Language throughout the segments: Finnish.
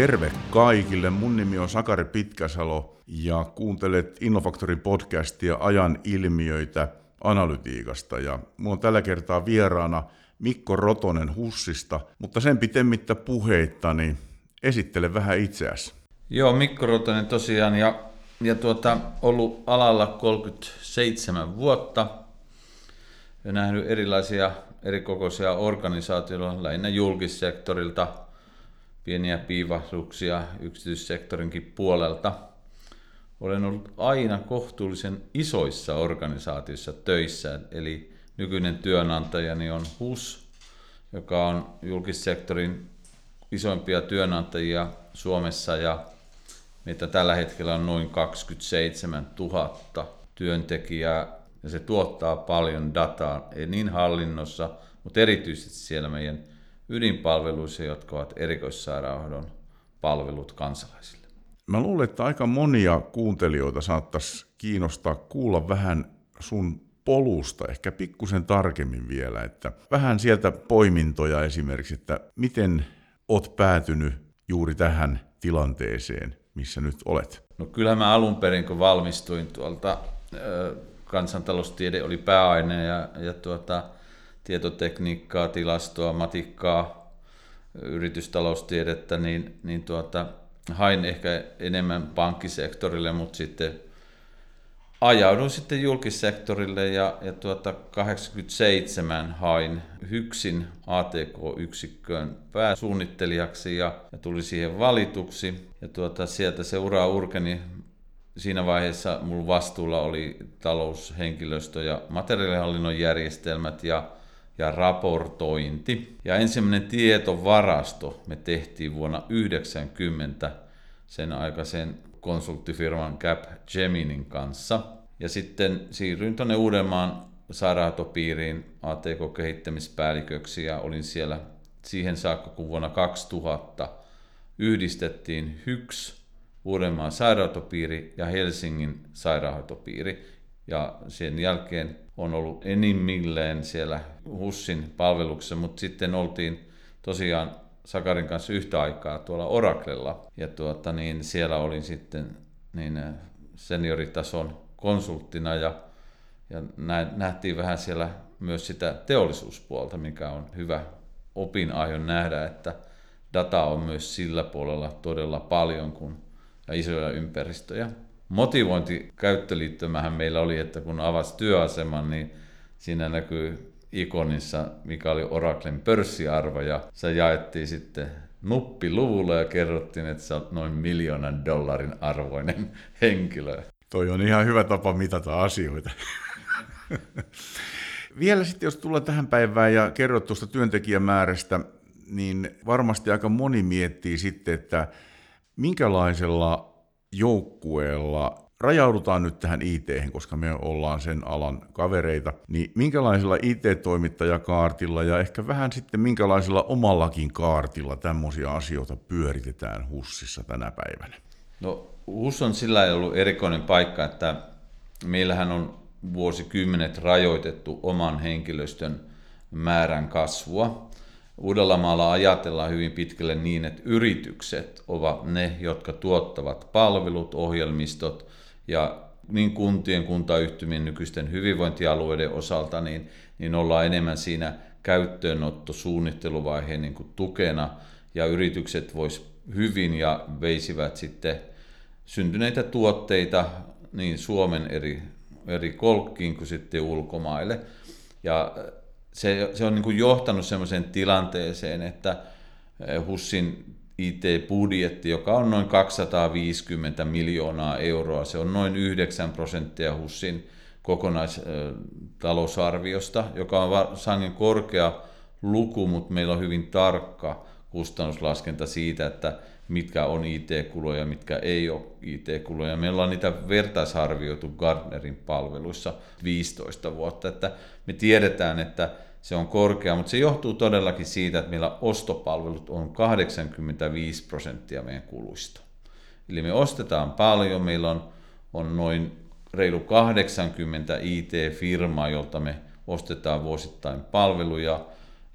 Terve kaikille, mun nimi on Sakari Pitkäsalo ja kuuntelet Innofaktorin podcastia ajan ilmiöitä analytiikasta. Ja mulla on tällä kertaa vieraana Mikko Rotonen Hussista, mutta sen pitemmittä puheitta, niin esittele vähän itseäsi. Joo, Mikko Rotonen tosiaan ja, ja tuota, ollut alalla 37 vuotta. Ja nähnyt erilaisia erikokoisia organisaatioita, lähinnä julkissektorilta, pieniä piivahduksia yksityissektorinkin puolelta. Olen ollut aina kohtuullisen isoissa organisaatioissa töissä, eli nykyinen työnantajani on HUS, joka on julkissektorin isoimpia työnantajia Suomessa ja meitä tällä hetkellä on noin 27 000 työntekijää ja se tuottaa paljon dataa, ei niin hallinnossa, mutta erityisesti siellä meidän ydinpalveluissa, jotka ovat erikoissairaanhoidon palvelut kansalaisille. Mä luulen, että aika monia kuuntelijoita saattaisi kiinnostaa kuulla vähän sun polusta, ehkä pikkusen tarkemmin vielä, että vähän sieltä poimintoja esimerkiksi, että miten oot päätynyt juuri tähän tilanteeseen, missä nyt olet? No kyllä mä alun perin, kun valmistuin tuolta, kansantaloustiede oli pääaine ja, ja tuota, tietotekniikkaa, tilastoa, matikkaa, yritystaloustiedettä, niin, niin tuota, hain ehkä enemmän pankkisektorille, mutta sitten ajauduin sitten julkissektorille ja, ja tuota 87 hain Hyksin ATK-yksikköön pääsuunnittelijaksi ja, ja tuli siihen valituksi. Ja tuota, sieltä se ura urkeni. Siinä vaiheessa mulla vastuulla oli taloushenkilöstö ja materiaalihallinnon järjestelmät ja, ja raportointi. Ja ensimmäinen tietovarasto me tehtiin vuonna 90 sen aikaisen konsulttifirman Cap Geminin kanssa. Ja sitten siirryin tuonne Uudenmaan sairaanhoitopiiriin ATK-kehittämispäälliköksi ja olin siellä siihen saakka, kun vuonna 2000 yhdistettiin HYKS, Uudenmaan sairaanhoitopiiri ja Helsingin sairaanhoitopiiri. Ja sen jälkeen on ollut enimmilleen siellä HUSSin palveluksessa, mutta sitten oltiin tosiaan Sakarin kanssa yhtä aikaa tuolla Oraklella. Ja tuota, niin siellä olin sitten niin äh, senioritason konsulttina ja, ja nähtiin vähän siellä myös sitä teollisuuspuolta, mikä on hyvä opinaion nähdä, että data on myös sillä puolella todella paljon kun, ja isoja ympäristöjä. Motivointi käyttöliittymähän meillä oli, että kun avasi työaseman, niin siinä näkyy ikonissa, mikä oli Oraclen pörssiarvo, ja se jaettiin sitten nuppiluvulla ja kerrottiin, että sä oot noin miljoonan dollarin arvoinen henkilö. Toi on ihan hyvä tapa mitata asioita. Vielä sitten, jos tullaan tähän päivään ja kerrot tuosta työntekijämäärästä, niin varmasti aika moni miettii sitten, että minkälaisella joukkueella rajaudutaan nyt tähän it koska me ollaan sen alan kavereita, niin minkälaisella IT-toimittajakaartilla ja ehkä vähän sitten minkälaisella omallakin kaartilla tämmöisiä asioita pyöritetään HUSissa tänä päivänä? No HUS on sillä ollut erikoinen paikka, että meillähän on vuosikymmenet rajoitettu oman henkilöstön määrän kasvua. Uudellamaalla ajatellaan hyvin pitkälle niin, että yritykset ovat ne, jotka tuottavat palvelut, ohjelmistot – ja niin kuntien, kuntayhtymien, nykyisten hyvinvointialueiden osalta, niin, niin ollaan enemmän siinä käyttöönotto suunnitteluvaiheen niin kuin tukena, ja yritykset vois hyvin ja veisivät sitten syntyneitä tuotteita niin Suomen eri, eri kolkkiin kuin sitten ulkomaille. Ja se, se on niin kuin johtanut sellaiseen tilanteeseen, että HUSin IT-budjetti, joka on noin 250 miljoonaa euroa. Se on noin 9 prosenttia HUSin kokonaistalousarviosta, joka on sangen korkea luku, mutta meillä on hyvin tarkka kustannuslaskenta siitä, että mitkä on IT-kuluja, mitkä ei ole IT-kuluja. Meillä on niitä vertaisarvioitu Gardnerin palveluissa 15 vuotta, että me tiedetään, että se on korkea, mutta se johtuu todellakin siitä, että meillä ostopalvelut on 85 prosenttia meidän kuluista. Eli me ostetaan paljon, meillä on, on noin reilu 80 IT-firmaa, jolta me ostetaan vuosittain palveluja,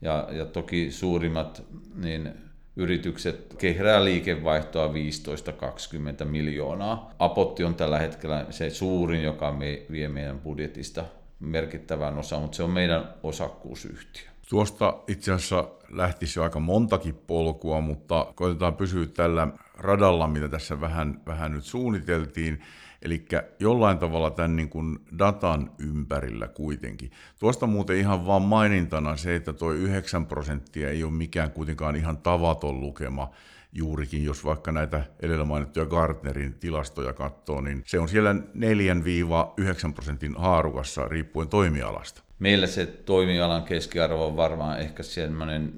ja, ja toki suurimmat niin yritykset kehrää liikevaihtoa 15-20 miljoonaa. Apotti on tällä hetkellä se suurin, joka me, vie meidän budjetista merkittävän osa, mutta se on meidän osakkuusyhtiö. Tuosta itse asiassa lähtisi jo aika montakin polkua, mutta koitetaan pysyä tällä radalla, mitä tässä vähän, vähän nyt suunniteltiin. Eli jollain tavalla tämän niin kuin datan ympärillä kuitenkin. Tuosta muuten ihan vaan mainintana se, että tuo 9 prosenttia ei ole mikään kuitenkaan ihan tavaton lukema juurikin, jos vaikka näitä edellä mainittuja Gartnerin tilastoja katsoo, niin se on siellä 4-9 prosentin haarukassa riippuen toimialasta. Meillä se toimialan keskiarvo on varmaan ehkä semmoinen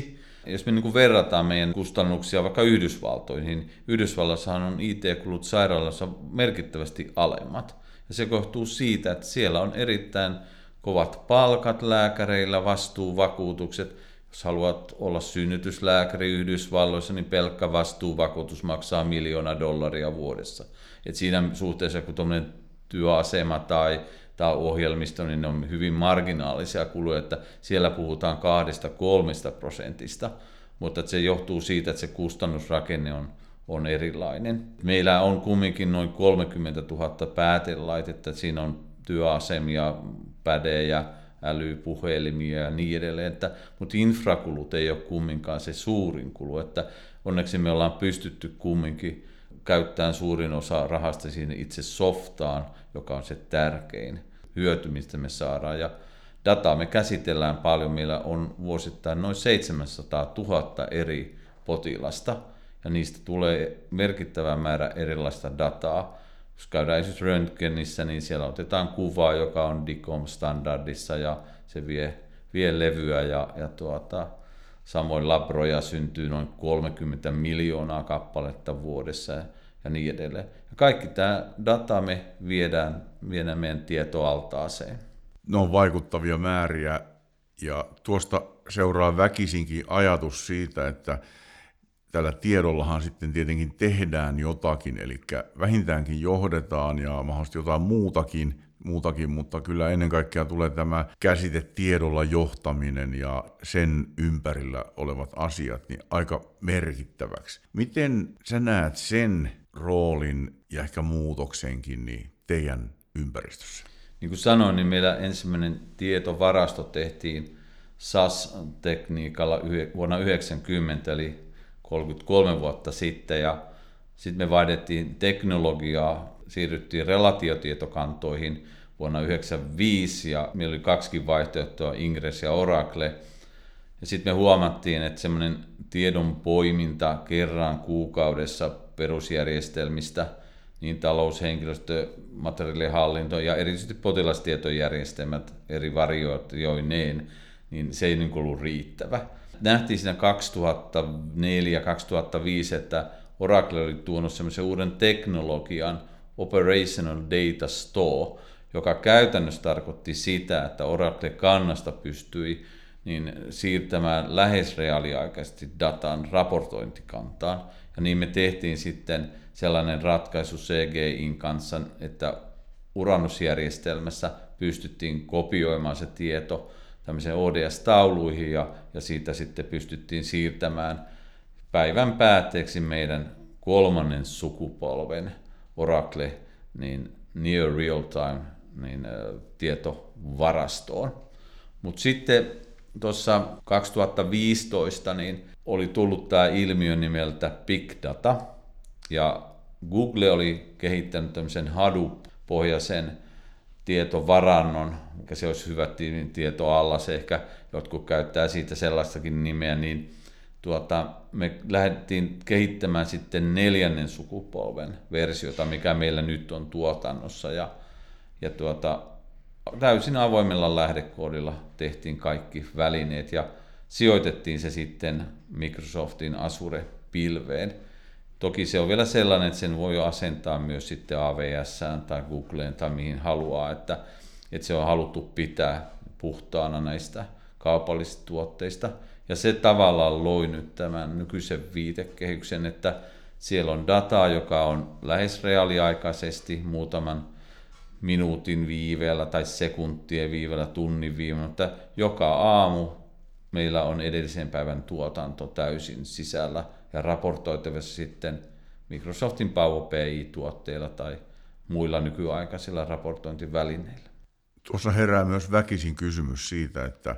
4-5, jos me niin verrataan meidän kustannuksia vaikka Yhdysvaltoihin, niin Yhdysvallassahan on IT-kulut sairaalassa merkittävästi alemmat. Ja se kohtuu siitä, että siellä on erittäin kovat palkat lääkäreillä, vastuuvakuutukset. Jos haluat olla synnytyslääkäri Yhdysvalloissa, niin pelkkä vastuuvakuutus maksaa miljoona dollaria vuodessa. Et siinä suhteessa, kun tuommoinen työasema tai tai ohjelmisto, niin ne on hyvin marginaalisia kuluja, että siellä puhutaan kahdesta kolmesta prosentista, mutta se johtuu siitä, että se kustannusrakenne on, on erilainen. Meillä on kumminkin noin 30 000 päätelaitetta, siinä on työasemia, pädejä, älypuhelimia ja niin edelleen, että, mutta infrakulut ei ole kumminkaan se suurin kulu, että onneksi me ollaan pystytty kumminkin käyttämään suurin osa rahasta siinä itse softaan, joka on se tärkein hyöty, mistä me saadaan. Ja dataa me käsitellään paljon. Meillä on vuosittain noin 700 000 eri potilasta, ja niistä tulee merkittävä määrä erilaista dataa. Jos käydään esimerkiksi röntgenissä, niin siellä otetaan kuva, joka on DICOM-standardissa, ja se vie, vie levyä, ja, ja tuota, samoin labroja syntyy noin 30 miljoonaa kappaletta vuodessa, ja niin edelleen. Ja kaikki tämä data me viedään, viedään meidän tietoaltaaseen. Ne on vaikuttavia määriä ja tuosta seuraa väkisinkin ajatus siitä, että tällä tiedollahan sitten tietenkin tehdään jotakin, eli vähintäänkin johdetaan ja mahdollisesti jotain muutakin, muutakin, mutta kyllä ennen kaikkea tulee tämä käsite tiedolla johtaminen ja sen ympärillä olevat asiat niin aika merkittäväksi. Miten sä näet sen roolin ja ehkä muutoksenkin niin teidän ympäristössä? Niin kuin sanoin, niin meillä ensimmäinen tietovarasto tehtiin SAS-tekniikalla vuonna 1990, eli 33 vuotta sitten, ja sitten me vaihdettiin teknologiaa, siirryttiin relatiotietokantoihin vuonna 1995, ja meillä oli kaksi vaihtoehtoa, Ingress ja Oracle, ja sitten me huomattiin, että semmoinen tiedon poiminta kerran kuukaudessa perusjärjestelmistä, niin talous, henkilöstö, materiaalihallinto ja erityisesti potilastietojärjestelmät eri varioineen, niin se ei niin ollut riittävä. Nähtiin siinä 2004-2005, että Oracle oli tuonut semmoisen uuden teknologian, Operational Data Store, joka käytännössä tarkoitti sitä, että Oracle kannasta pystyi niin siirtämään lähes reaaliaikaisesti datan raportointikantaan. Ja niin me tehtiin sitten sellainen ratkaisu CGIin kanssa, että Uranus-järjestelmässä pystyttiin kopioimaan se tieto tämmöiseen ODS-tauluihin ja, ja siitä sitten pystyttiin siirtämään päivän päätteeksi meidän kolmannen sukupolven Oracle niin near real time niin, tietovarastoon. Mutta sitten tuossa 2015 niin oli tullut tämä ilmiö nimeltä Big Data, ja Google oli kehittänyt tämmöisen Hadoop-pohjaisen tietovarannon, mikä se olisi hyvä tieto alla, se ehkä jotkut käyttää siitä sellaistakin nimeä, niin tuota, me lähdettiin kehittämään sitten neljännen sukupolven versiota, mikä meillä nyt on tuotannossa, ja, ja tuota, täysin avoimella lähdekoodilla tehtiin kaikki välineet, ja sijoitettiin se sitten Microsoftin Azure-pilveen. Toki se on vielä sellainen, että sen voi asentaa myös sitten AWS tai Googleen tai mihin haluaa, että, että se on haluttu pitää puhtaana näistä kaupallisista tuotteista. Ja se tavallaan loi nyt tämän nykyisen viitekehyksen, että siellä on dataa, joka on lähes reaaliaikaisesti muutaman minuutin viiveellä tai sekuntien viiveellä, tunnin viiveellä, mutta joka aamu meillä on edellisen päivän tuotanto täysin sisällä ja raportoitavissa sitten Microsoftin Power BI-tuotteilla tai muilla nykyaikaisilla raportointivälineillä. Tuossa herää myös väkisin kysymys siitä, että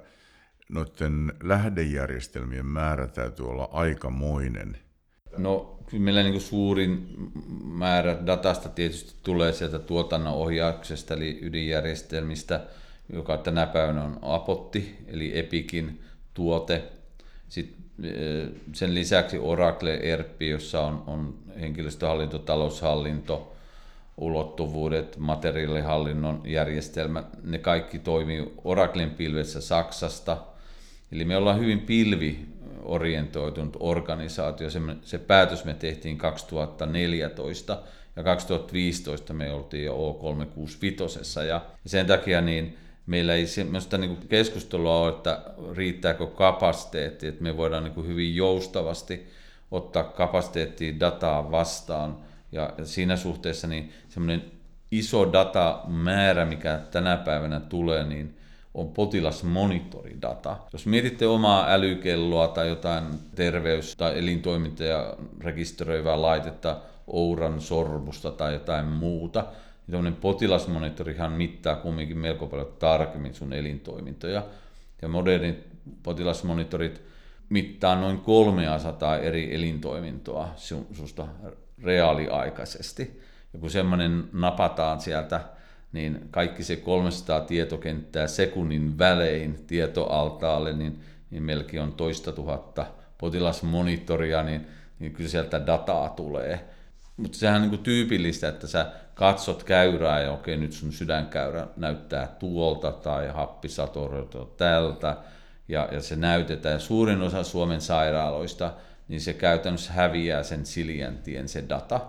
noiden lähdejärjestelmien määrä täytyy olla aikamoinen. No kyllä meillä niin suurin määrä datasta tietysti tulee sieltä tuotannon ohjauksesta eli ydinjärjestelmistä, joka tänä päivänä on Apotti eli Epikin tuote. Sitten sen lisäksi Oracle ERP, jossa on, on henkilöstöhallinto, taloushallinto, ulottuvuudet, materiaalihallinnon järjestelmä, ne kaikki toimii Oraclen pilvessä Saksasta. Eli me ollaan hyvin pilviorientoitunut organisaatio. Se, se päätös me tehtiin 2014 ja 2015 me oltiin jo O365 ja sen takia niin meillä ei semmoista niin keskustelua ole, että riittääkö kapasiteetti, että me voidaan niin hyvin joustavasti ottaa kapasiteettia dataa vastaan. Ja siinä suhteessa niin semmoinen iso datamäärä, mikä tänä päivänä tulee, niin on potilasmonitoridata. Jos mietitte omaa älykelloa tai jotain terveys- tai elintoimintoja rekisteröivää laitetta, Ouran sormusta tai jotain muuta, niin potilasmonitorihan mittaa kumminkin melko paljon tarkemmin sun elintoimintoja. Ja modernit potilasmonitorit mittaa noin 300 eri elintoimintoa susta reaaliaikaisesti. Ja kun semmoinen napataan sieltä, niin kaikki se 300 tietokenttää sekunnin välein tietoaltaalle, niin, niin melkein on toista tuhatta potilasmonitoria, niin, niin kyllä sieltä dataa tulee. Mutta sehän on niin tyypillistä, että sä katsot käyrää ja okei, nyt sun sydänkäyrä näyttää tuolta tai happisatorilta tältä, ja, ja se näytetään. Ja suurin osa Suomen sairaaloista, niin se käytännössä häviää sen siljäntien se data.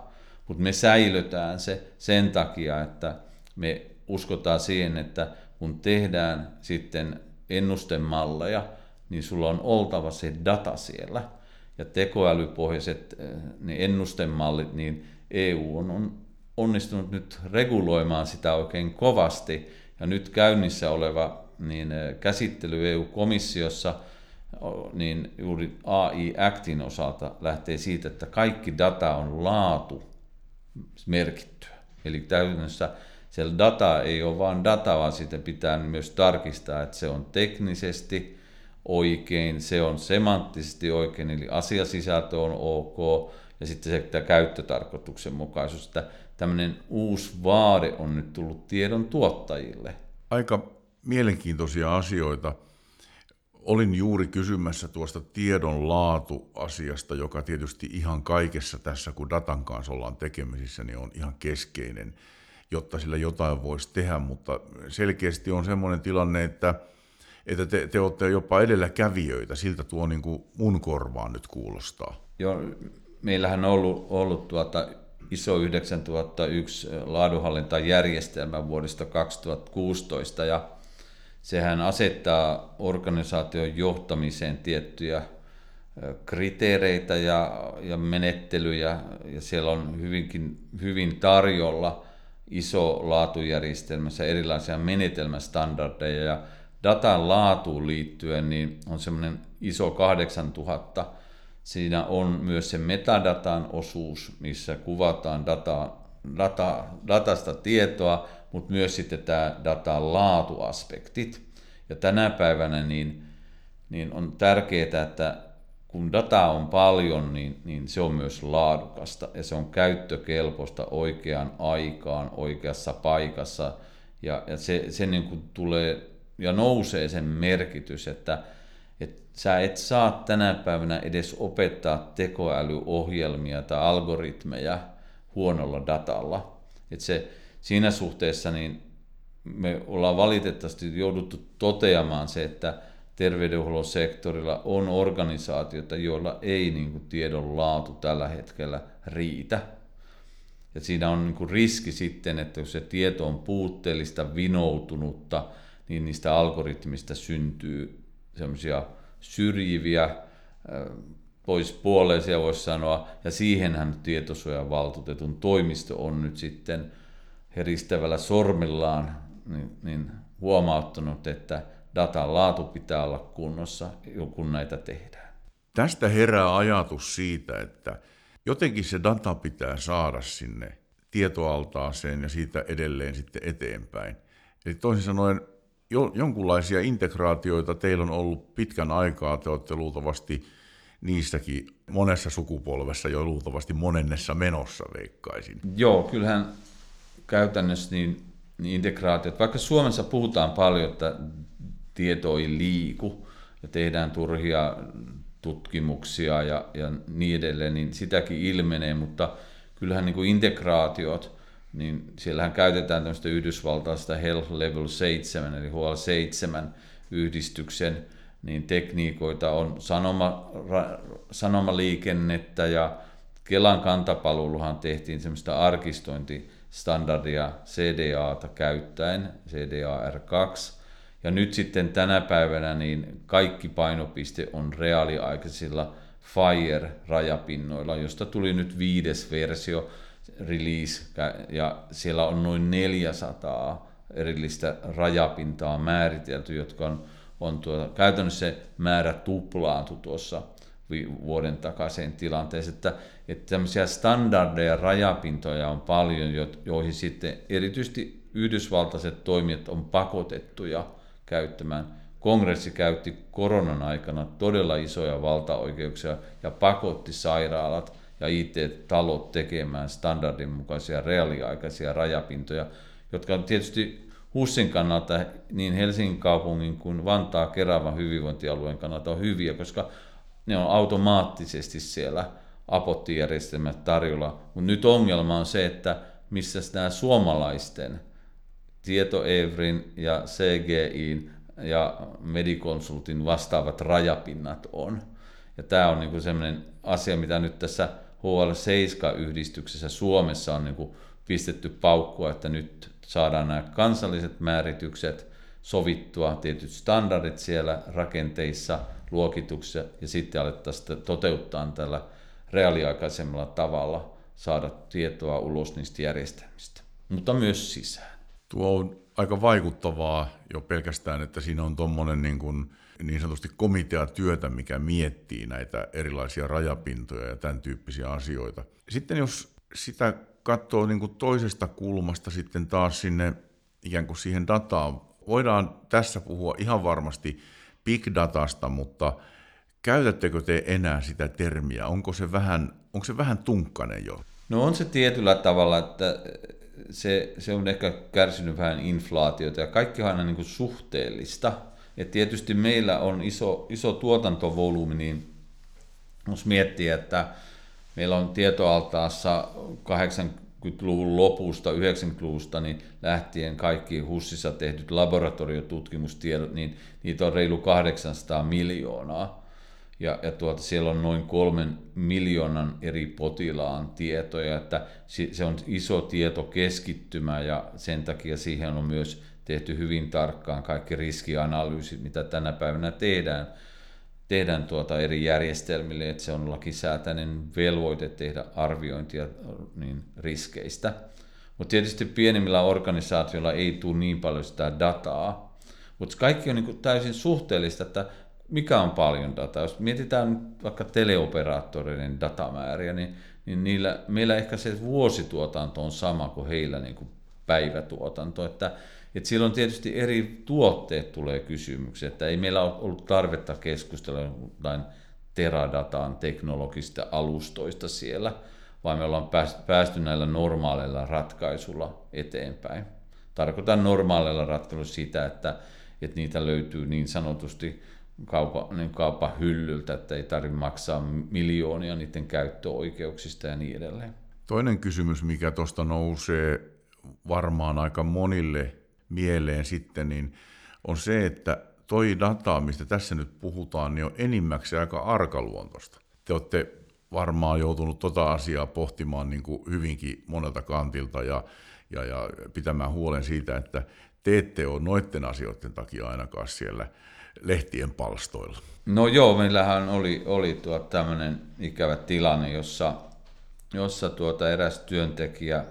Mutta me säilytään se sen takia, että me uskotaan siihen, että kun tehdään sitten ennustemalleja, niin sulla on oltava se data siellä. Ja tekoälypohjaiset niin ennustemallit, niin EU on, on onnistunut nyt reguloimaan sitä oikein kovasti. Ja nyt käynnissä oleva niin käsittely EU-komissiossa niin juuri AI Actin osalta lähtee siitä, että kaikki data on laatu merkittyä. Eli täydennössä siellä data ei ole vain data, vaan sitä pitää myös tarkistaa, että se on teknisesti oikein, se on semanttisesti oikein, eli asiasisältö on ok, ja sitten se että käyttötarkoituksenmukaisuus, että tämmöinen uusi vaade on nyt tullut tiedon tuottajille. Aika mielenkiintoisia asioita. Olin juuri kysymässä tuosta tiedon laatuasiasta, joka tietysti ihan kaikessa tässä, kun datan kanssa ollaan tekemisissä, niin on ihan keskeinen, jotta sillä jotain voisi tehdä, mutta selkeästi on semmoinen tilanne, että, että te, te olette jopa edelläkävijöitä, siltä tuo niin kuin mun korvaan nyt kuulostaa. Joo, meillähän on ollut, ollut tuota ISO 9001 laadunhallintajärjestelmä vuodesta 2016 ja sehän asettaa organisaation johtamiseen tiettyjä kriteereitä ja, ja menettelyjä, ja siellä on hyvinkin, hyvin tarjolla iso laatujärjestelmässä erilaisia menetelmästandardeja, ja datan laatuun liittyen niin on semmoinen iso 8000. Siinä on myös se metadatan osuus, missä kuvataan data, data, datasta tietoa, mutta myös sitten tämä datan laatuaspektit. Ja tänä päivänä niin, niin on tärkeää, että kun data on paljon, niin, niin se on myös laadukasta ja se on käyttökelpoista oikeaan aikaan, oikeassa paikassa. Ja, ja se, se niin kuin tulee ja nousee sen merkitys, että, että sä et saa tänä päivänä edes opettaa tekoälyohjelmia tai algoritmeja huonolla datalla. Että se, siinä suhteessa niin me ollaan valitettavasti jouduttu toteamaan se, että terveydenhuollon sektorilla on organisaatioita, joilla ei niin kuin, tiedon laatu tällä hetkellä riitä. Ja siinä on niin kuin, riski sitten, että jos se tieto on puutteellista, vinoutunutta, niin niistä algoritmista syntyy semmoisia syrjiviä, pois puoleisia voisi sanoa, ja siihenhän tietosuojavaltuutetun toimisto on nyt sitten heristävällä sormillaan niin, niin huomauttanut, että datan laatu pitää olla kunnossa, kun näitä tehdään. Tästä herää ajatus siitä, että jotenkin se data pitää saada sinne tietoaltaaseen ja siitä edelleen sitten eteenpäin. Eli toisin sanoen jo, jonkunlaisia integraatioita teillä on ollut pitkän aikaa, te olette luultavasti niistäkin monessa sukupolvessa jo luultavasti monennessa menossa, veikkaisin. Joo, kyllähän käytännössä niin, niin integraatiot, vaikka Suomessa puhutaan paljon, että tieto ei liiku ja tehdään turhia tutkimuksia ja, ja niin edelleen, niin sitäkin ilmenee, mutta kyllähän niin kuin integraatiot, niin siellähän käytetään tämmöistä yhdysvaltaista Health Level 7, eli HL7 yhdistyksen niin tekniikoita on sanoma, ra, sanomaliikennettä ja Kelan kantapalveluhan tehtiin semmoista arkistointistandardia CDAta käyttäen, CDA R2, ja nyt sitten tänä päivänä niin kaikki painopiste on reaaliaikaisilla Fire-rajapinnoilla, josta tuli nyt viides versio, release, ja siellä on noin 400 erillistä rajapintaa määritelty, jotka on, on tuota, käytännössä määrä tuplaantu tuossa vuoden takaiseen tilanteeseen, että, että tämmöisiä standardeja rajapintoja on paljon, joihin sitten erityisesti yhdysvaltaiset toimijat on pakotettuja käyttämään. Kongressi käytti koronan aikana todella isoja valtaoikeuksia ja pakotti sairaalat ja IT-talot tekemään standardin mukaisia reaaliaikaisia rajapintoja, jotka on tietysti HUSin kannalta niin Helsingin kaupungin kuin Vantaa Keravan hyvinvointialueen kannalta on hyviä, koska ne on automaattisesti siellä apottijärjestelmät tarjolla. Mutta nyt ongelma on se, että missä nämä suomalaisten Tieto-Evrin ja CGIin ja Mediconsultin vastaavat rajapinnat on. Ja tämä on niinku sellainen asia, mitä nyt tässä HL7-yhdistyksessä Suomessa on niinku pistetty paukkua, että nyt saadaan nämä kansalliset määritykset sovittua, tietyt standardit siellä rakenteissa, luokituksissa, ja sitten alettaisiin toteuttaa tällä reaaliaikaisemmalla tavalla saada tietoa ulos niistä järjestelmistä, mutta myös sisään. Tuo on aika vaikuttavaa jo pelkästään, että siinä on tuommoinen niin, kuin, niin sanotusti komiteatyötä, mikä miettii näitä erilaisia rajapintoja ja tämän tyyppisiä asioita. Sitten jos sitä katsoo niin kuin toisesta kulmasta sitten taas sinne ikään kuin siihen dataan, voidaan tässä puhua ihan varmasti big datasta, mutta käytättekö te enää sitä termiä? Onko se vähän, onko se vähän tunkkanen jo? No on se tietyllä tavalla, että se, se on ehkä kärsinyt vähän inflaatiota ja kaikki on aina niin kuin suhteellista. Et tietysti meillä on iso, iso tuotantovolyymi, niin jos miettii, että meillä on tietoaltaassa 80-luvun lopusta, 90-luvusta niin lähtien kaikki HUSissa tehdyt laboratoriotutkimustiedot, niin niitä on reilu 800 miljoonaa. Ja, ja tuota, siellä on noin kolmen miljoonan eri potilaan tietoja, että se on iso tietokeskittymä ja sen takia siihen on myös tehty hyvin tarkkaan kaikki riskianalyysit, mitä tänä päivänä tehdään, tehdään tuota eri järjestelmille, että se on lakisääteinen velvoite tehdä arviointia niin riskeistä. Mutta tietysti pienemmillä organisaatioilla ei tule niin paljon sitä dataa, mutta kaikki on niin täysin suhteellista, että mikä on paljon dataa. Jos mietitään vaikka teleoperaattoreiden datamääriä, niin, niin niillä, meillä ehkä se vuosituotanto on sama kuin heillä niin kuin päivätuotanto. Että, että silloin tietysti eri tuotteet tulee kysymykseen, että ei meillä ole ollut tarvetta keskustella jotain teradataan teknologista alustoista siellä, vaan me ollaan päästy näillä normaaleilla ratkaisuilla eteenpäin. Tarkoitan normaaleilla ratkaisuilla sitä, että, että niitä löytyy niin sanotusti kaupa, niin kaupan hyllyltä, että ei tarvitse maksaa miljoonia niiden käyttöoikeuksista ja niin edelleen. Toinen kysymys, mikä tuosta nousee varmaan aika monille mieleen sitten, niin on se, että toi data, mistä tässä nyt puhutaan, niin on enimmäkseen aika arkaluontoista. Te olette varmaan joutunut tota asiaa pohtimaan niin kuin hyvinkin monelta kantilta ja, ja, ja pitämään huolen siitä, että te ette ole noiden asioiden takia ainakaan siellä lehtien palstoilla. No joo, meillähän oli, oli tuo tämmöinen ikävä tilanne, jossa, jossa tuota eräs työntekijä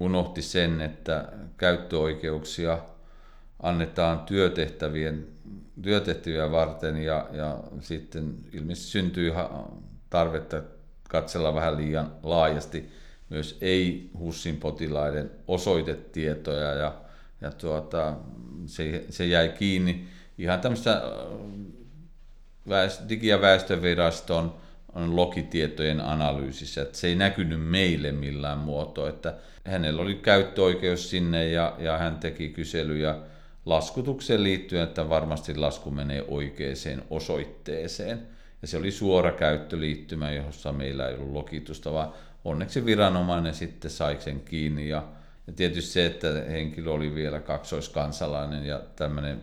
unohti sen, että käyttöoikeuksia annetaan työtehtävien työtehtäviä varten ja, ja sitten ilmeisesti syntyi tarvetta katsella vähän liian laajasti myös ei-HUSin potilaiden osoitetietoja ja, ja tuota, se, se jäi kiinni ihan tämmöistä Digi- ja väestöviraston on lokitietojen analyysissä, että se ei näkynyt meille millään muotoa, että hänellä oli käyttöoikeus sinne ja, ja hän teki kyselyjä laskutukseen liittyen, että varmasti lasku menee oikeaan osoitteeseen. Ja se oli suora käyttöliittymä, jossa meillä ei ollut lokitusta, vaan onneksi viranomainen sitten sai sen kiinni. Ja, ja tietysti se, että henkilö oli vielä kaksoiskansalainen ja tämmöinen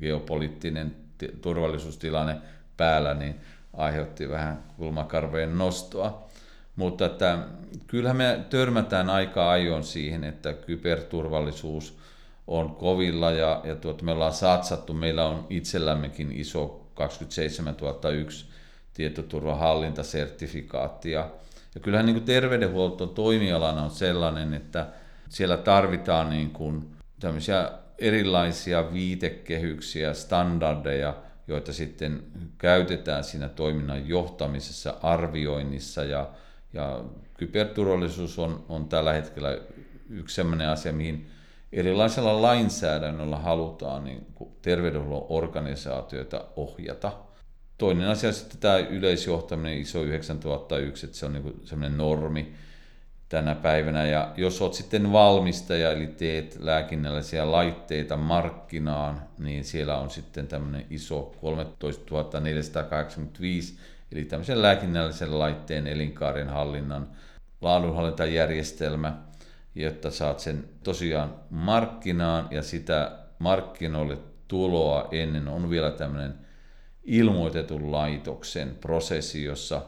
geopoliittinen turvallisuustilanne päällä, niin aiheutti vähän kulmakarvojen nostoa. Mutta että kyllähän me törmätään aika ajoin siihen, että kyberturvallisuus on kovilla ja, ja tuota, me ollaan satsattu, meillä on itsellämmekin iso 27001 tietoturvahallintasertifikaatti ja, ja kyllähän niin kuin terveydenhuolto toimialana on sellainen, että siellä tarvitaan niin kuin tämmöisiä erilaisia viitekehyksiä, standardeja, joita sitten käytetään siinä toiminnan johtamisessa, arvioinnissa ja, ja kyberturvallisuus on, on tällä hetkellä yksi sellainen asia, mihin erilaisella lainsäädännöllä halutaan niin terveydenhuollon organisaatioita ohjata. Toinen asia sitten tämä yleisjohtaminen ISO 9001, että se on niin sellainen normi, tänä päivänä. Ja jos olet sitten valmistaja, eli teet lääkinnällisiä laitteita markkinaan, niin siellä on sitten tämmöinen iso 13485, eli tämmöisen lääkinnällisen laitteen elinkaaren hallinnan laadunhallintajärjestelmä, jotta saat sen tosiaan markkinaan ja sitä markkinoille tuloa ennen on vielä tämmöinen ilmoitetun laitoksen prosessi, jossa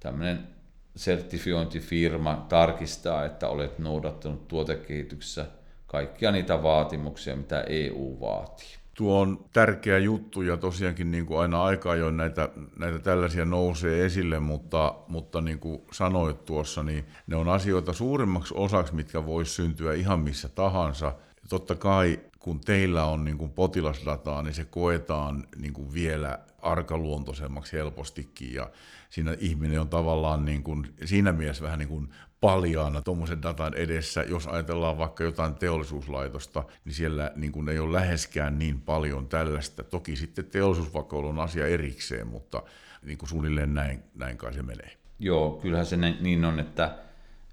tämmöinen sertifiointifirma tarkistaa, että olet noudattanut tuotekehityksessä kaikkia niitä vaatimuksia, mitä EU vaatii. Tuo on tärkeä juttu ja tosiaankin niin kuin aina aika ajoin näitä, näitä tällaisia nousee esille, mutta, mutta niin kuin sanoit tuossa, niin ne on asioita suurimmaksi osaksi, mitkä voisi syntyä ihan missä tahansa. Totta kai kun teillä on niin kuin potilasdataa, niin se koetaan niin kuin vielä arkaluontoisemmaksi helpostikin ja siinä ihminen on tavallaan niin kuin, siinä mielessä vähän niin kuin paljaana tuommoisen datan edessä. Jos ajatellaan vaikka jotain teollisuuslaitosta, niin siellä niin kuin ei ole läheskään niin paljon tällaista. Toki sitten teollisuusvakoilu on asia erikseen, mutta niin kuin suunnilleen näin, näin kai se menee. Joo, kyllähän se niin on, että,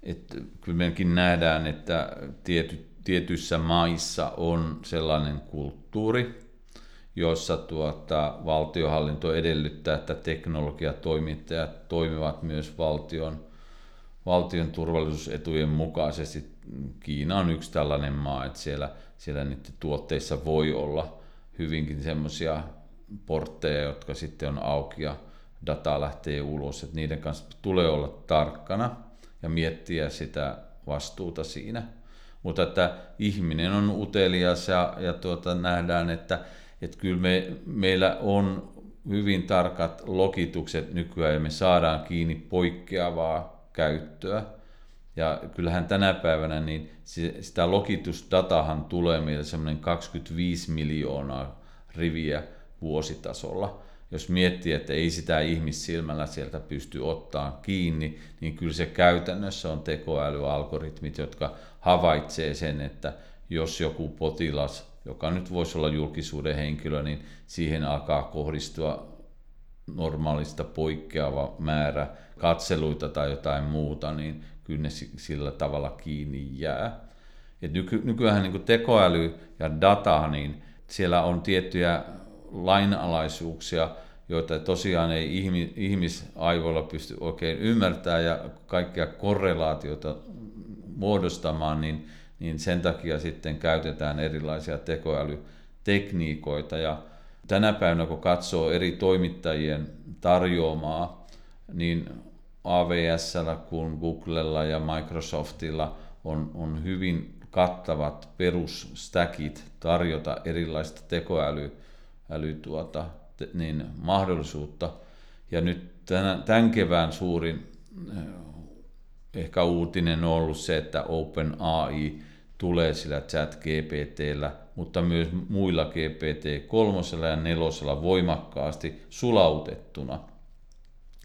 että kyllä mekin nähdään, että tiety, tietyissä maissa on sellainen kulttuuri, jossa tuota, valtiohallinto edellyttää, että teknologiatoimittajat toimivat myös valtion, valtion turvallisuusetujen mukaisesti. Kiina on yksi tällainen maa, että siellä, siellä niiden tuotteissa voi olla hyvinkin semmoisia portteja, jotka sitten on auki ja data lähtee ulos, että niiden kanssa tulee olla tarkkana ja miettiä sitä vastuuta siinä. Mutta että ihminen on utelias ja, ja tuota, nähdään, että että kyllä me, meillä on hyvin tarkat lokitukset nykyään ja me saadaan kiinni poikkeavaa käyttöä. Ja kyllähän tänä päivänä niin sitä lokitusdatahan tulee meille semmoinen 25 miljoonaa riviä vuositasolla. Jos miettii, että ei sitä ihmissilmällä sieltä pysty ottaa kiinni, niin kyllä se käytännössä on tekoälyalgoritmit, jotka havaitsee sen, että jos joku potilas joka nyt voisi olla julkisuuden henkilö, niin siihen alkaa kohdistua normaalista poikkeava määrä katseluita tai jotain muuta, niin kyllä ne sillä tavalla kiinni jää. Et nyky, nykyään niin tekoäly ja data, niin siellä on tiettyjä lainalaisuuksia, joita tosiaan ei ihmisaivoilla pysty oikein ymmärtämään ja kaikkia korrelaatioita muodostamaan, niin niin sen takia sitten käytetään erilaisia tekoälytekniikoita. Ja tänä päivänä, kun katsoo eri toimittajien tarjoamaa, niin AWS kuin Googlella ja Microsoftilla on, on hyvin kattavat perusstäkit tarjota erilaista tekoäly äly tuota, te, niin mahdollisuutta. Ja nyt tämän, tämän kevään suurin ehkä uutinen on ollut se, että OpenAI tulee sillä chat GPTllä mutta myös muilla GPT-3 ja 4 voimakkaasti sulautettuna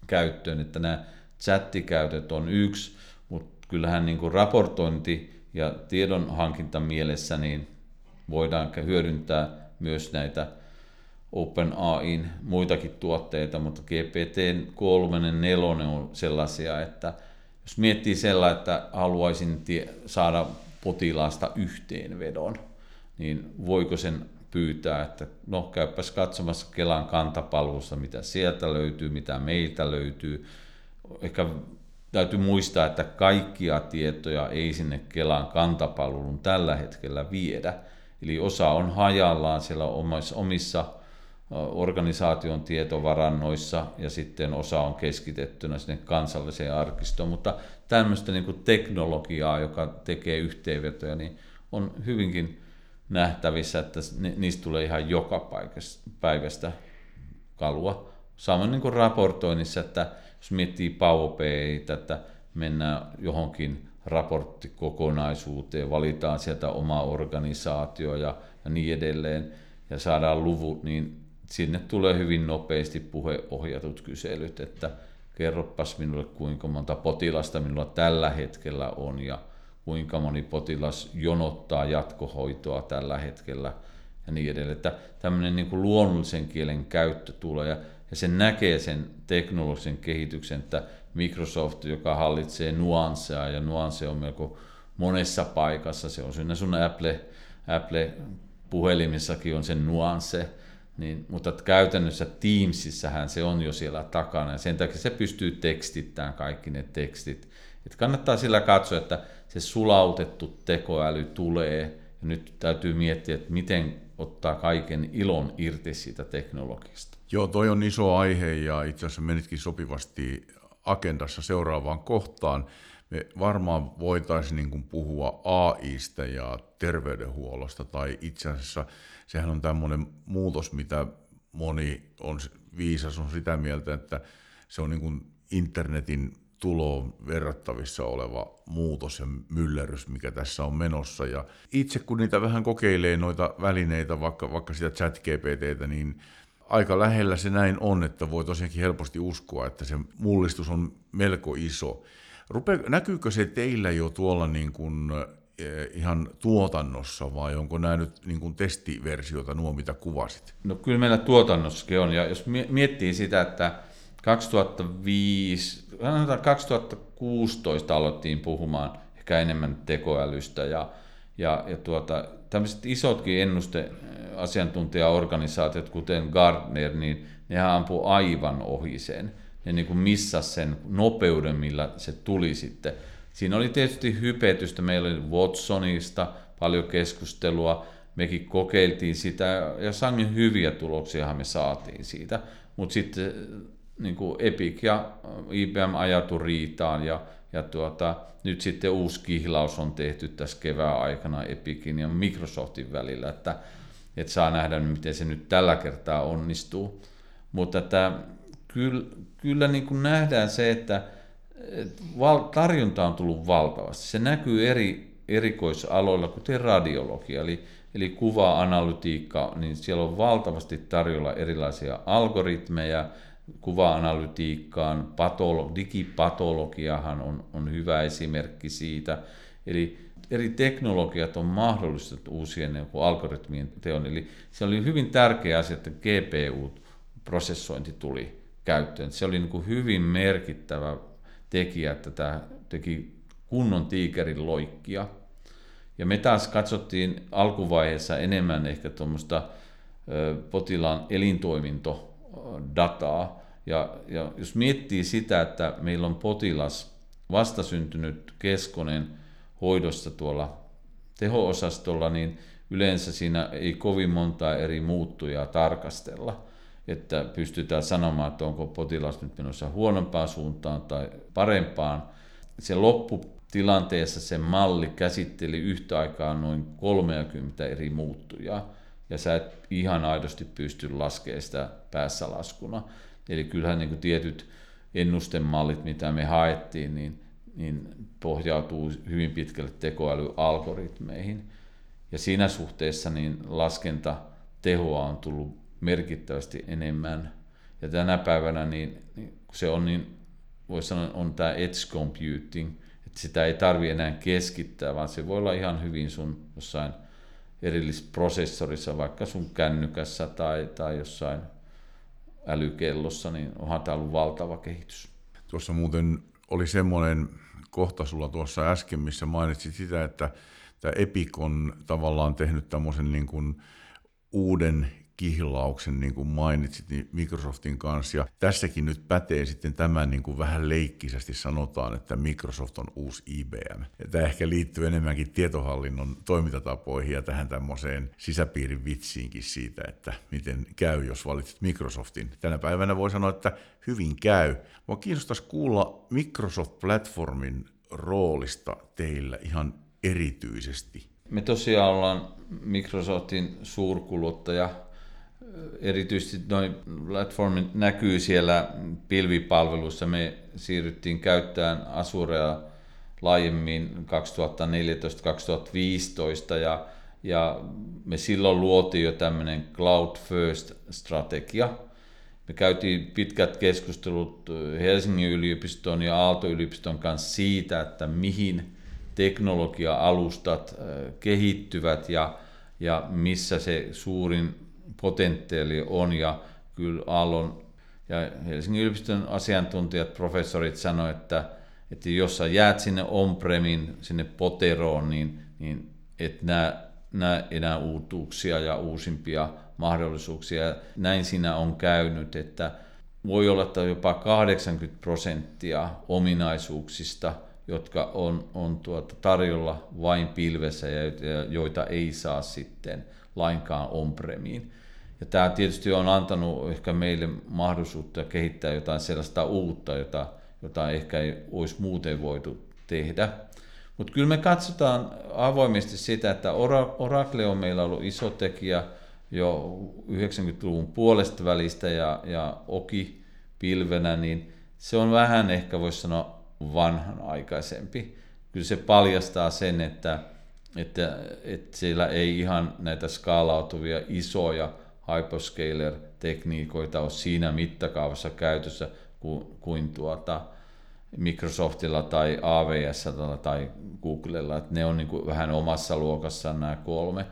käyttöön, että nämä chattikäytöt on yksi, mutta kyllähän niin kuin raportointi ja tiedonhankinta mielessä niin voidaan hyödyntää myös näitä OpenAIin muitakin tuotteita, mutta GPT-3 ja 4 on sellaisia, että jos miettii sellainen, että haluaisin tie- saada potilaasta yhteenvedon, niin voiko sen pyytää, että no käypäs katsomassa Kelan kantapalvelussa, mitä sieltä löytyy, mitä meiltä löytyy. Ehkä täytyy muistaa, että kaikkia tietoja ei sinne Kelan kantapalvelun tällä hetkellä viedä. Eli osa on hajallaan siellä omissa organisaation tietovarannoissa ja sitten osa on keskitettynä sinne kansalliseen arkistoon, mutta tämmöistä niin teknologiaa, joka tekee yhteenvetoja, niin on hyvinkin nähtävissä, että niistä tulee ihan joka päivästä kalua. Samoin niin raportoinnissa, että jos miettii PowerPointia, että mennään johonkin raporttikokonaisuuteen, valitaan sieltä oma organisaatio ja, ja niin edelleen, ja saadaan luvut, niin sinne tulee hyvin nopeasti puheohjatut kyselyt, että kerropas minulle kuinka monta potilasta minulla tällä hetkellä on ja kuinka moni potilas jonottaa jatkohoitoa tällä hetkellä ja niin edelleen. Että tämmöinen niin kuin luonnollisen kielen käyttö tulee ja, ja se näkee sen teknologisen kehityksen, että Microsoft, joka hallitsee nuansseja ja nuansse on melko monessa paikassa, se on siinä sun Apple, Apple puhelimissakin on sen nuansse, niin, mutta käytännössä Teamsissähän se on jo siellä takana ja sen takia se pystyy tekstittämään kaikki ne tekstit. Et kannattaa sillä katsoa, että se sulautettu tekoäly tulee ja nyt täytyy miettiä, että miten ottaa kaiken ilon irti siitä teknologiasta. Joo, toi on iso aihe ja itse asiassa menitkin sopivasti agendassa seuraavaan kohtaan. Me varmaan voitaisiin niin kuin puhua AIsta ja terveydenhuollosta tai itse asiassa sehän on tämmöinen muutos, mitä moni on viisas on sitä mieltä, että se on niin kuin internetin tuloon verrattavissa oleva muutos ja myllerys, mikä tässä on menossa. Ja itse kun niitä vähän kokeilee noita välineitä, vaikka, vaikka sitä chat GPTtä, niin aika lähellä se näin on, että voi tosiaankin helposti uskoa, että se mullistus on melko iso. Rupe, näkyykö se teillä jo tuolla niin kuin ihan tuotannossa vai onko nämä nyt niin kuin testiversiota nuo, mitä kuvasit? No kyllä meillä tuotannossakin on ja jos miettii sitä, että 2005, 2016 aloittiin puhumaan ehkä enemmän tekoälystä ja, ja, ja tuota, tämmöiset isotkin ennusteasiantuntijaorganisaatiot, kuten Gardner, niin nehän ampuu aivan ohi sen. Ne niin kuin missas sen nopeuden, millä se tuli sitten. Siinä oli tietysti hypetystä, meillä oli Watsonista paljon keskustelua, mekin kokeiltiin sitä ja sangen hyviä tuloksia me saatiin siitä, mutta sitten niin kuin Epic ja IBM ajatu riitaan ja, ja tuota, nyt sitten uusi kihlaus on tehty tässä kevään aikana Epicin ja Microsoftin välillä, että, että saa nähdä, miten se nyt tällä kertaa onnistuu. Mutta että kyllä, kyllä niin kuin nähdään se, että tarjonta on tullut valtavasti. Se näkyy eri erikoisaloilla, kuten radiologia, eli, eli kuva-analytiikka, niin siellä on valtavasti tarjolla erilaisia algoritmeja kuva-analytiikkaan, patolo- digipatologiahan on, on hyvä esimerkki siitä, eli eri teknologiat on mahdollistettu uusien niin algoritmien teon, eli se oli hyvin tärkeä asia, että GPU-prosessointi tuli käyttöön. Se oli niin kuin hyvin merkittävä tekijä, että tämä teki kunnon tiikerin loikkia. Ja me taas katsottiin alkuvaiheessa enemmän ehkä tuommoista potilaan elintoimintodataa. Ja, ja jos miettii sitä, että meillä on potilas vastasyntynyt keskonen hoidossa tuolla teho-osastolla, niin yleensä siinä ei kovin montaa eri muuttujaa tarkastella että pystytään sanomaan, että onko potilas nyt menossa huonompaan suuntaan tai parempaan. Se lopputilanteessa se malli käsitteli yhtä aikaa noin 30 eri muuttujaa, ja sä et ihan aidosti pysty laskemaan sitä päässä laskuna. Eli kyllähän niin kuin tietyt ennustemallit, mitä me haettiin, niin, niin pohjautuu hyvin pitkälle tekoälyalgoritmeihin. Ja siinä suhteessa niin laskentatehoa on tullut merkittävästi enemmän. Ja tänä päivänä niin, niin se on niin, voisi sanoa, on tämä edge computing, että sitä ei tarvi enää keskittää, vaan se voi olla ihan hyvin sun jossain erillisprosessorissa, vaikka sun kännykässä tai, tai jossain älykellossa, niin onhan tämä ollut valtava kehitys. Tuossa muuten oli semmoinen kohta sulla tuossa äsken, missä mainitsit sitä, että tämä Epic on tavallaan tehnyt tämmöisen niin kuin uuden kihlauksen, niin kuin mainitsit, niin Microsoftin kanssa. Ja tässäkin nyt pätee sitten tämä niin kuin vähän leikkisästi sanotaan, että Microsoft on uusi IBM. Ja tämä ehkä liittyy enemmänkin tietohallinnon toimintatapoihin ja tähän tämmöiseen sisäpiirin vitsiinkin siitä, että miten käy, jos valitset Microsoftin. Tänä päivänä voi sanoa, että hyvin käy. Mua kiinnostaisi kuulla Microsoft-platformin roolista teillä ihan erityisesti. Me tosiaan ollaan Microsoftin suurkuluttaja erityisesti noin platformit näkyy siellä pilvipalveluissa. Me siirryttiin käyttämään Azurea laajemmin 2014-2015 ja, ja me silloin luotiin jo tämmöinen cloud first strategia. Me käytiin pitkät keskustelut Helsingin yliopiston ja Aalto-yliopiston kanssa siitä, että mihin teknologia-alustat kehittyvät ja, ja missä se suurin potentiaali on ja kyllä Aallon ja Helsingin yliopiston asiantuntijat, professorit sanoivat, että, että jos sä jäät sinne on-premin, sinne poteroon, niin, niin et näe, näe enää uutuuksia ja uusimpia mahdollisuuksia. Näin siinä on käynyt, että voi olla, että jopa 80 prosenttia ominaisuuksista, jotka on, on tuota tarjolla vain pilvessä ja joita ei saa sitten lainkaan on-premiin. Ja tämä tietysti on antanut ehkä meille mahdollisuutta kehittää jotain sellaista uutta, jota, jota ehkä ei olisi muuten voitu tehdä. Mutta kyllä me katsotaan avoimesti sitä, että Oracle on meillä ollut iso tekijä jo 90-luvun puolesta välistä ja, ja Oki pilvenä, niin se on vähän ehkä voisi sanoa vanhanaikaisempi. Kyllä se paljastaa sen, että, että, että siellä ei ihan näitä skaalautuvia isoja hyperscaler-tekniikoita ole siinä mittakaavassa käytössä kuin, kuin tuota Microsoftilla tai AWS tai Googlella, että ne on niin kuin vähän omassa luokassaan nämä kolme,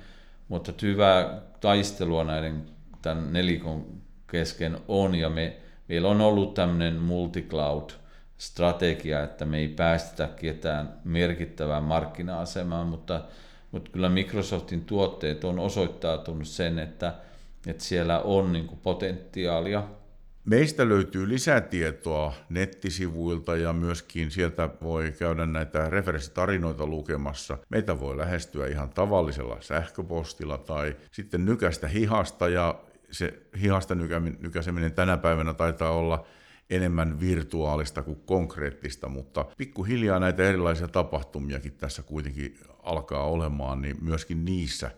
mutta hyvää taistelua näiden tämän nelikon kesken on. Ja me, meillä on ollut tämmöinen multicloud strategia, että me ei päästetä ketään merkittävään markkina-asemaan, mutta, mutta kyllä Microsoftin tuotteet on osoittautunut sen, että että siellä on niin kuin potentiaalia. Meistä löytyy lisätietoa nettisivuilta ja myöskin sieltä voi käydä näitä referenssitarinoita lukemassa. Meitä voi lähestyä ihan tavallisella sähköpostilla tai sitten nykästä hihasta ja se hihasta nykäseminen tänä päivänä taitaa olla enemmän virtuaalista kuin konkreettista, mutta pikkuhiljaa näitä erilaisia tapahtumiakin tässä kuitenkin alkaa olemaan, niin myöskin niissä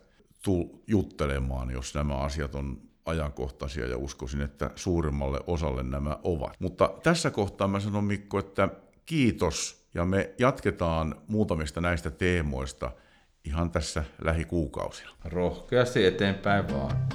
juttelemaan, jos nämä asiat on ajankohtaisia ja uskoisin, että suurimmalle osalle nämä ovat. Mutta tässä kohtaa mä sanon Mikko, että kiitos ja me jatketaan muutamista näistä teemoista ihan tässä lähikuukausilla. Rohkeasti eteenpäin vaan.